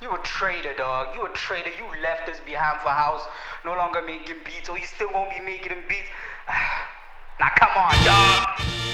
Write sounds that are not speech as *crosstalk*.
You a traitor, dog. You a traitor. You left us behind for house. No longer making beats, or you still won't be making them beats. *sighs* now come on, dog.